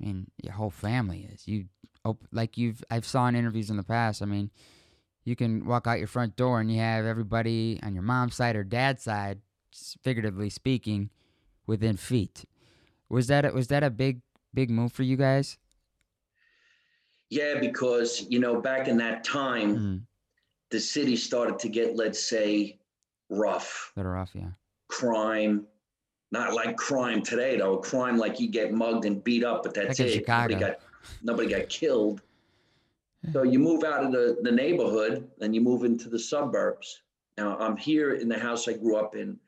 I mean, your whole family is you. op- Like you've, I've saw in interviews in the past. I mean, you can walk out your front door and you have everybody on your mom's side or dad's side figuratively speaking, within feet. Was that a, was that a big big move for you guys? Yeah, because, you know, back in that time, Mm, the city started to get, let's say, rough that are off, yeah. crime. Not like crime today, though. Crime like you get mugged and beat up, but that's it. Nobody got nobody got killed. So you move out of the, the neighborhood and you move into the suburbs. Now I'm here in the house I grew up in.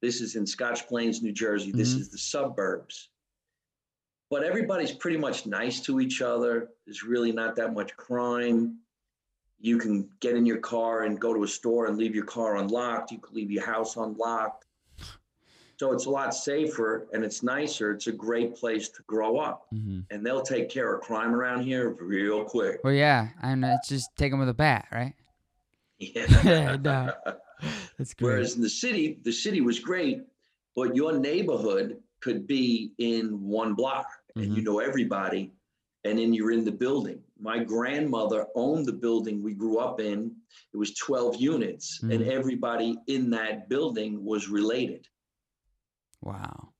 This is in Scotch Plains, New Jersey. This Mhm. is the suburbs. But everybody's pretty much nice to each other. There's really not that much crime. You can get in your car and go to a store and leave your car unlocked. You can leave your house unlocked. So it's a lot safer and it's nicer. It's a great place to grow up. hmm And they'll take care of crime around here real quick. Well, yeah, and it's just take them with a bat, right? Yeah. (laughs) No. That's great. Whereas in the city, the city was great, but your neighborhood could be in one block and Mm-hmm. you know everybody, and then you're in the building. My grandmother owned the building we grew up in. It was 12 units, and Mhm. everybody in that building was related. Wow.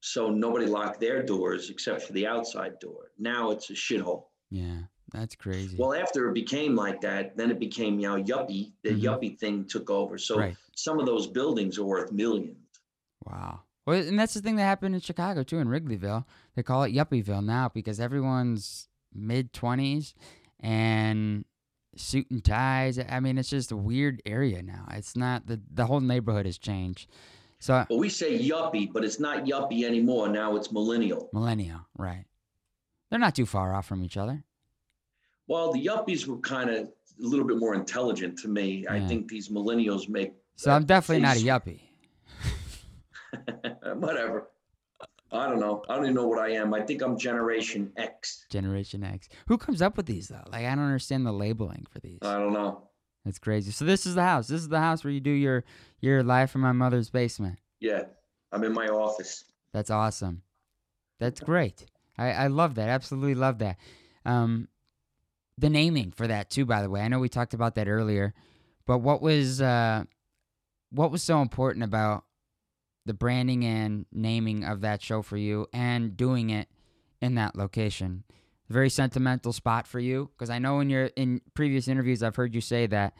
So nobody locked their doors except for the outside door. Now it's a shithole. Yeah, that's crazy. Well, after it became like that, then it became, you know, yuppie. The Mhm. yuppie thing took over. So right. some of those buildings are worth millions. Wow. Well, and that's the thing that happened in Chicago too, in Wrigleyville. They call it Yuppieville now because everyone's mid twenties and suit and ties. I mean, it's just a weird area now. It's not the the whole neighborhood has changed. So Well, we say yuppie, but it's not yuppie anymore. Now it's millennial. millennial, right? They're not too far off from each other. Well, the yuppies were kind of a little bit more intelligent to me. I think these millennials make So I'm definitely not a yuppie. (laughs) whatever. I don't know. I don't even know what I am. I think I'm Generation X. Generation X. Who comes up with these though? Like I don't understand the labeling for these. I don't know. That's crazy. So this is the house. This is the house where you do your your live from my mother's basement. Yeah, I'm in my office. That's awesome. That's great. I, I love that. Absolutely love that. Um, the naming for that too, by the way. I know we talked about that earlier, but what was uh, what was so important about the branding and naming of that show for you, and doing it in that location? Very sentimental spot for you, because I know in your in previous interviews I've heard you say that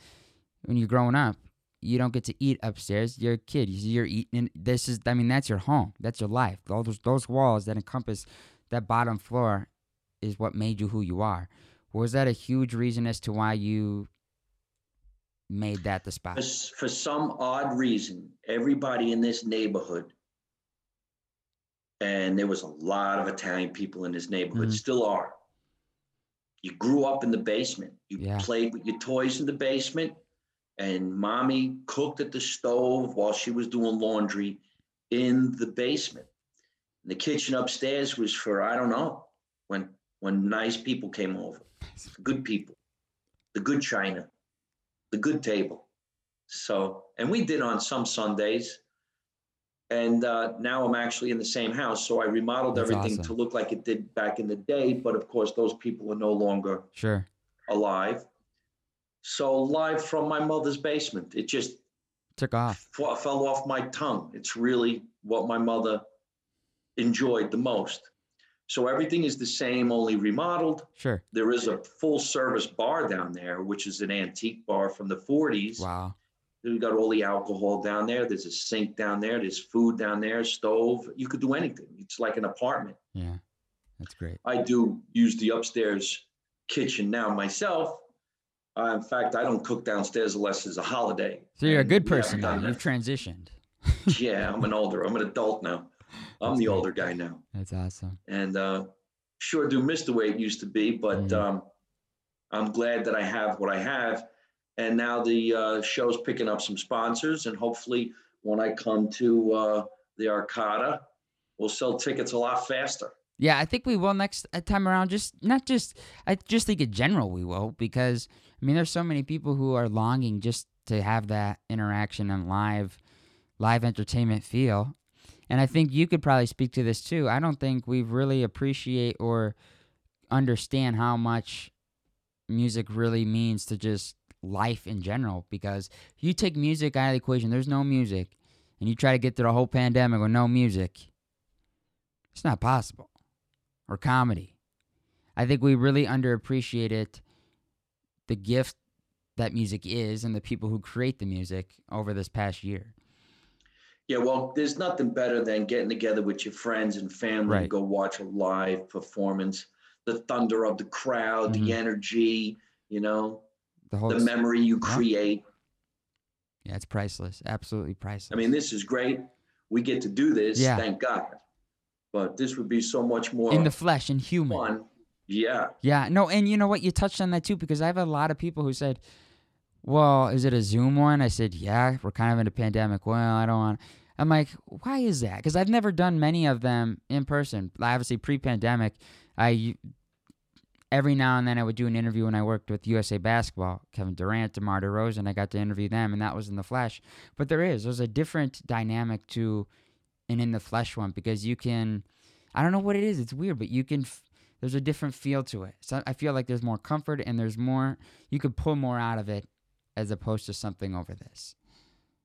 when you're growing up, you don't get to eat upstairs. You're a kid. You're eating. This is. I mean, that's your home. That's your life. All those those walls that encompass that bottom floor is what made you who you are. Was that a huge reason as to why you made that the spot? for some odd reason, everybody in this neighborhood, and there was a lot of Italian people in this neighborhood, Mhm. still are. You grew up in the basement. You Yeah. played with your toys in the basement, and mommy cooked at the stove while she was doing laundry in the basement. the kitchen upstairs was for I don't know when when nice people came over, (laughs) good people, the good china, the good table. So, and we did on some Sundays. And uh, now I'm actually in the same house. So I remodeled That's everything awesome. to look like it did back in the day. But of course, those people are no longer Sure. alive. So, live from my mother's basement, it just Took off. f- fell off my tongue. It's really what my mother enjoyed the most. So, everything is the same, only remodeled. Sure. There is a full service bar down there, which is an antique bar from the 40s. Wow. We got all the alcohol down there. There's a sink down there. There's food down there, stove. You could do anything. It's like an apartment. Yeah. That's great. I do use the upstairs kitchen now myself. Uh, in fact, I don't cook downstairs unless it's a holiday. So you're a good person now. You've transitioned. (laughs) yeah, I'm an older. I'm an adult now. I'm That's the great. older guy now, That's awesome. and uh, sure do miss the way it used to be. But Mhm. um, I'm glad that I have what I have, and now the uh, show's picking up some sponsors, and hopefully, when I come to uh, the Arcada, we'll sell tickets a lot faster. Yeah, I think we will next uh, time around. Just not just, I just think in general we will because I mean, there's so many people who are longing just to have that interaction and live, live entertainment feel, and I think you could probably speak to this too. I don't think we really appreciate or understand how much music really means to just life in general because you take music out of the equation, there's no music, and you try to get through the whole pandemic with no music. It's not possible or comedy. I think we really underappreciated the gift that music is and the people who create the music over this past year. Yeah, well, there's nothing better than getting together with your friends and family to go watch a live performance. The thunder of the crowd, Mhm. the energy, you know, The whole the memory you Yeah. create. Yeah, it's priceless. Absolutely priceless. I mean, this is great. We get to do this, Yeah. thank God. But this would be so much more in the flesh and human. fun. Yeah. Yeah, no, and you know what? You touched on that too because I have a lot of people who said, "Well, is it a Zoom one?" I said, "Yeah, we're kind of in a pandemic." Well, I don't want. I'm like, why is that? Because I've never done many of them in person. Obviously, pre-pandemic, I every now and then I would do an interview when I worked with USA Basketball, Kevin Durant, DeMar DeRozan. I got to interview them, and that was in the flesh. But there is there's a different dynamic to an in the flesh one because you can. I don't know what it is. It's weird, but you can. There's a different feel to it. So I feel like there's more comfort and there's more you could pull more out of it as opposed to something over this.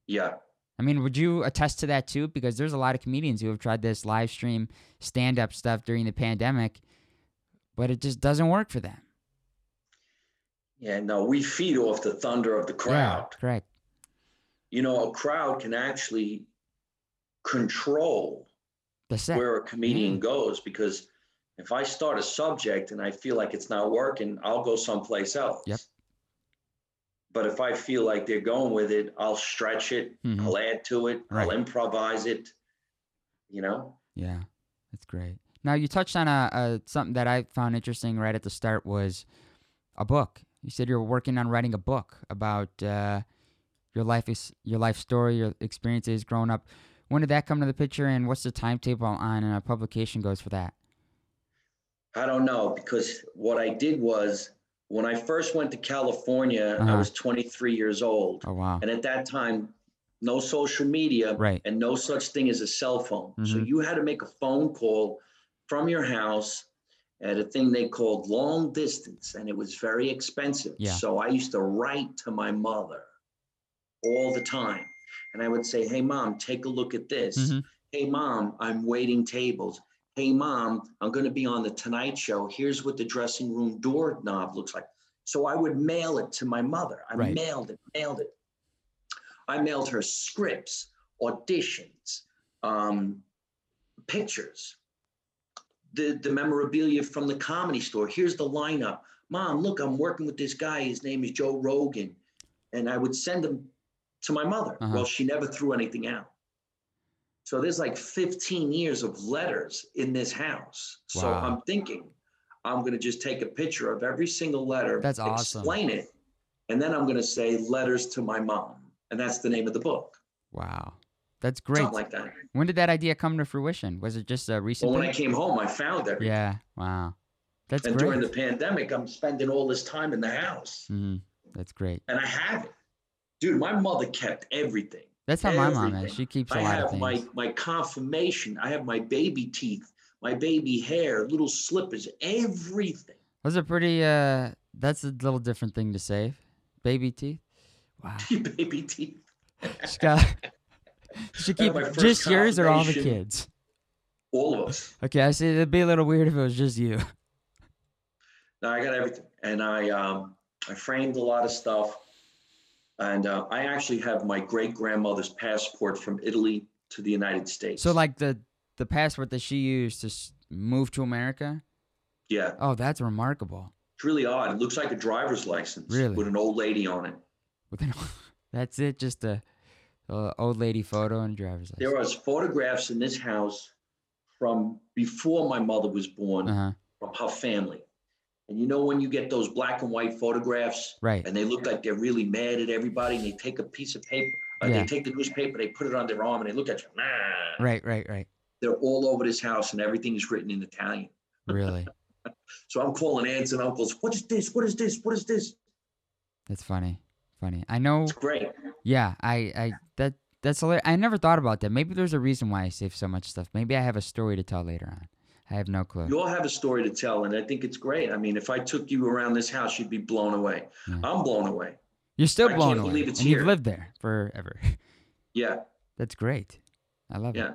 Yeah. I mean, would you attest to that too? Because there's a lot of comedians who have tried this live stream stand up stuff during the pandemic, but it just doesn't work for them. Yeah. No, we feed off the thunder of the crowd. Yeah, correct. You know, a crowd can actually control The set. where a comedian goes because if I start a subject and I feel like it's not working, I'll go someplace else. Yep. But if I feel like they're going with it, I'll stretch it, Mhm. I'll add to it, I'll improvise it. You know? Yeah, that's great. Now you touched on a, a something that I found interesting right at the start was a book. You said you were working on writing a book about uh, your life is your life story, your experiences growing up. When did that come to the picture, and what's the timetable on And a publication goes for that? I don't know because what I did was when I first went to California, I Uh-huh. was 23 years old. Oh wow, And at that time, no social media right. and no such thing as a cell phone. So Mhm. you had to make a phone call from your house at a thing they called long distance, and it was very expensive. Yeah. So I used to write to my mother all the time. And I would say, Hey, mom, take a look at this. Mhm. Hey, mom, I'm waiting tables. Hey, mom, I'm going to be on the Tonight Show. Here's what the dressing room doorknob looks like. So I would mail it to my mother. I Right. mailed it, mailed it. I mailed her scripts, auditions, um, pictures, the, the memorabilia from the comedy store. Here's the lineup. Mom, look, I'm working with this guy. His name is Joe Rogan. And I would send them to my mother. Uh-huh. Well, she never threw anything out. So there's like 15 years of letters in this house. So Wow. I'm thinking I'm going to just take a picture of every single letter, That's awesome. explain it, and then I'm going to say letters to my mom. And that's the name of the book. Wow, that's great. Something like that. when did that idea come to fruition? Was it just a recent? Well, when I came home, I found everything. yeah. Wow, that's great. and great. during the pandemic, I'm spending all this time in the house Mm-hmm. That's great. and I have it. Dude, my mother kept everything. That's how my mom is. She keeps a I lot have of things. my my confirmation. I have my baby teeth, my baby hair, little slippers, everything. Those a pretty. Uh, that's a little different thing to save. Baby teeth. Wow. (laughs) baby teeth. She got. I keep had my first just yours or all the kids. All of us. Okay, I see. It'd be a little weird if it was just you. (laughs) No, I got everything, and I um I framed a lot of stuff, and uh, I actually have my great grandmother's passport from Italy to the United States. So like the the passport that she used to move to America. yeah, Oh, that's remarkable. it's really odd. It looks like a driver's license Really? with an old lady on it. With an, (laughs) that's it. Just a, a old lady photo and driver's license. There was photographs in this house from before my mother was born Uh huh. from her family. And you know when you get those black and white photographs Right. and they look like they're really mad at everybody and they take a piece of paper, uh, Yeah. they take the newspaper, they put it on their arm and they look at you. Nah. Right. Right. Right. They're all over this house and everything is written in Italian. (laughs) Really. So I'm calling aunts and uncles. What is this? What is this? What is this? That's funny. Funny. I know. It's great. Yeah. I. I. That. That's hilarious. I never thought about that. Maybe there's a reason why I save so much stuff. Maybe I have a story to tell later on. I have no clue. You all have a story to tell, and I think it's great. I mean, if I took you around this house, you'd be blown away. Yeah. I'm blown away. You're still I can't blown away, believe it's and you've lived there forever. (laughs) Yeah, That's great. I love it. yeah.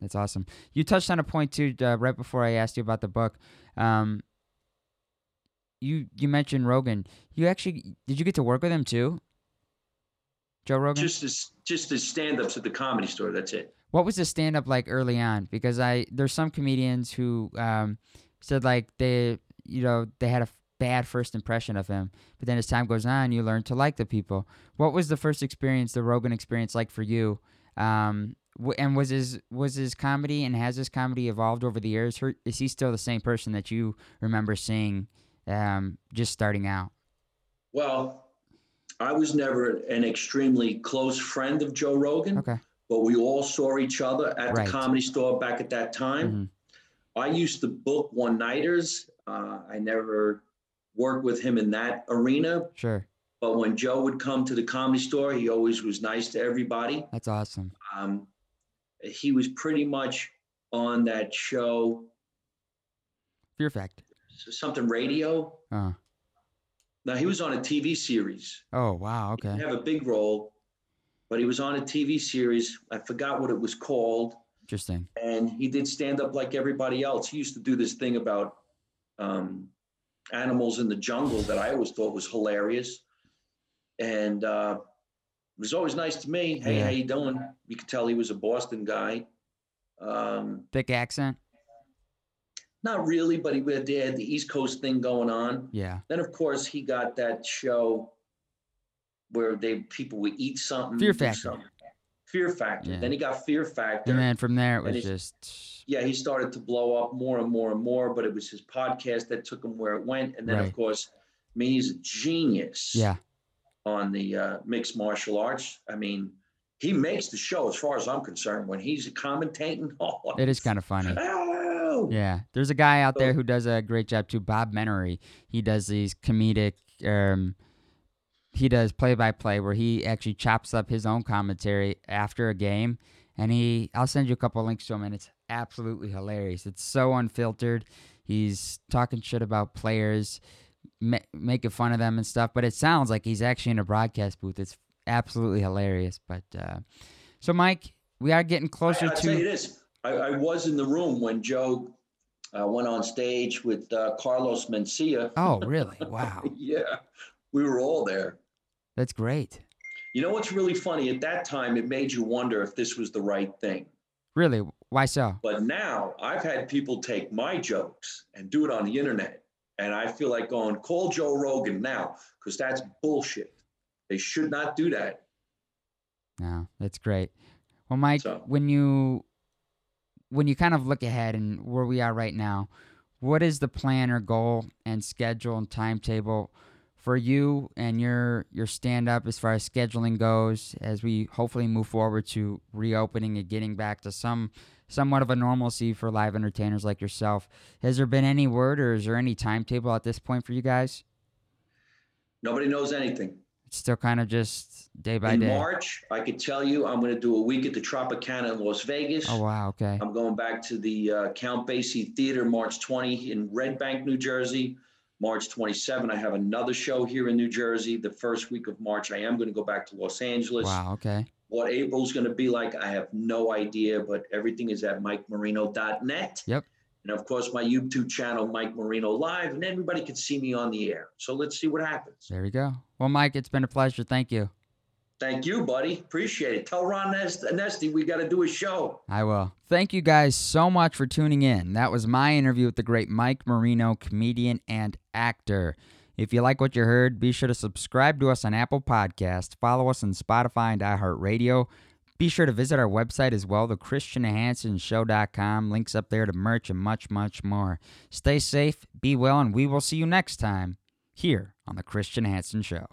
That's awesome. You touched on a point too uh, right before I asked you about the book. Um, you you mentioned Rogan. You actually did you get to work with him too? Joe Rogan. Just as just as stand-ups at the comedy store. That's it. what was the stand up like early on? Because I there's some comedians who um, said like they you know they had a bad first impression of him, but then as time goes on, you learn to like the people. What was the first experience, the Rogan experience, like for you? Um, and was his was his comedy and has his comedy evolved over the years? Is he still the same person that you remember seeing um, just starting out? Well, I was never an extremely close friend of Joe Rogan, Okay. but we all saw each other at Right. the comedy store back at that time. Mhm. I used to book one-nighters. Uh, I never worked with him in that arena, Sure. but when Joe would come to the comedy store, he always was nice to everybody. That's awesome. Um, he was pretty much on that show, Fear Factor. Something radio. Oh. Now he was on a TV series. Oh wow. He Okay. didn't have a big role, but he was on a TV series. I forgot what it was called, Interesting. and he did stand up like everybody else. He used to do this thing about um, animals in the jungle that I always thought was hilarious, and uh, it was always nice to me. Hey, Yeah. how you doing? You could tell he was a Boston guy. Um, Thick accent. Not really, but he had they had the East Coast thing going on. Yeah. Then, of course, he got that show where they people would eat something. Fear Factor. something. Fear Factor. Yeah. Then he got Fear Factor. And then from there, it was just yeah, he started to blow up more and more and more, but it was his podcast that took him where it went. And then, Right. of course, I mean, he's a genius yeah, on the uh, mixed martial arts. I mean, he makes the show as far as I'm concerned. When he's commentating, (laughs) oh, it is kind of funny. (laughs) Oh, Yeah, there's a guy out there who does a great job too. Bob Menery. He does these comedic. Um, he does play by play where he actually chops up his own commentary after a game, and he. I'll send you a couple links to him, and it's absolutely hilarious. It's so unfiltered. He's talking shit about players, ma- making fun of them and stuff, but it sounds like he's actually in a broadcast booth. It's absolutely hilarious. But uh, so, Mike, we are getting closer I, will tell you to. I, I was in the room when Joe uh, went on stage with uh, Carlos Mencia. Oh, (laughs) really? Wow, yeah, we were all there. that's great. You know what's really funny? At that time, it made you wonder if this was the right thing. Really? Why so? But now I've had people take my jokes and do it on the internet. And I feel like going, call Joe Rogan now, because that's bullshit. They should not do that. No, that's great. Well, Mike, So- when you when you kind of look ahead and where we are right now, what is the plan or goal and schedule and timetable for you and your your stand up as far as scheduling goes as we hopefully move forward to reopening and getting back to some somewhat of a normalcy for live entertainers like yourself. Has there been any word or is there any timetable at this point for you guys? Nobody knows anything. Still kind of just day by in day. March, I could tell you I'm going to do a week at the Tropicana in Las Vegas. Oh wow, okay. I'm going back to the uh, Count Basie Theater March 20 in Red Bank, New Jersey. March 27, I have another show here in New Jersey. The first week of March, I am going to go back to Los Angeles. Wow, okay. What April's going to be like, I have no idea, but everything is at mikemarino.net. Yep. And of course, my YouTube channel, Mike Marino Live, and everybody can see me on the air. So let's see what happens. There we go. Well, Mike, it's been a pleasure. Thank you. Thank you, buddy. Appreciate it. Tell Ron Nest- Onesti we got to do a show. I will. Thank you guys so much for tuning in. That was my interview with the great Mike Marino, comedian and actor. If you like what you heard, be sure to subscribe to us on Apple Podcast, follow us on Spotify and iHeartRadio. Be sure to visit our website as well, thechristianhansonshow.com. Links up there to merch and much, much more. Stay safe, be well, and we will see you next time here on The Christian Hansen Show.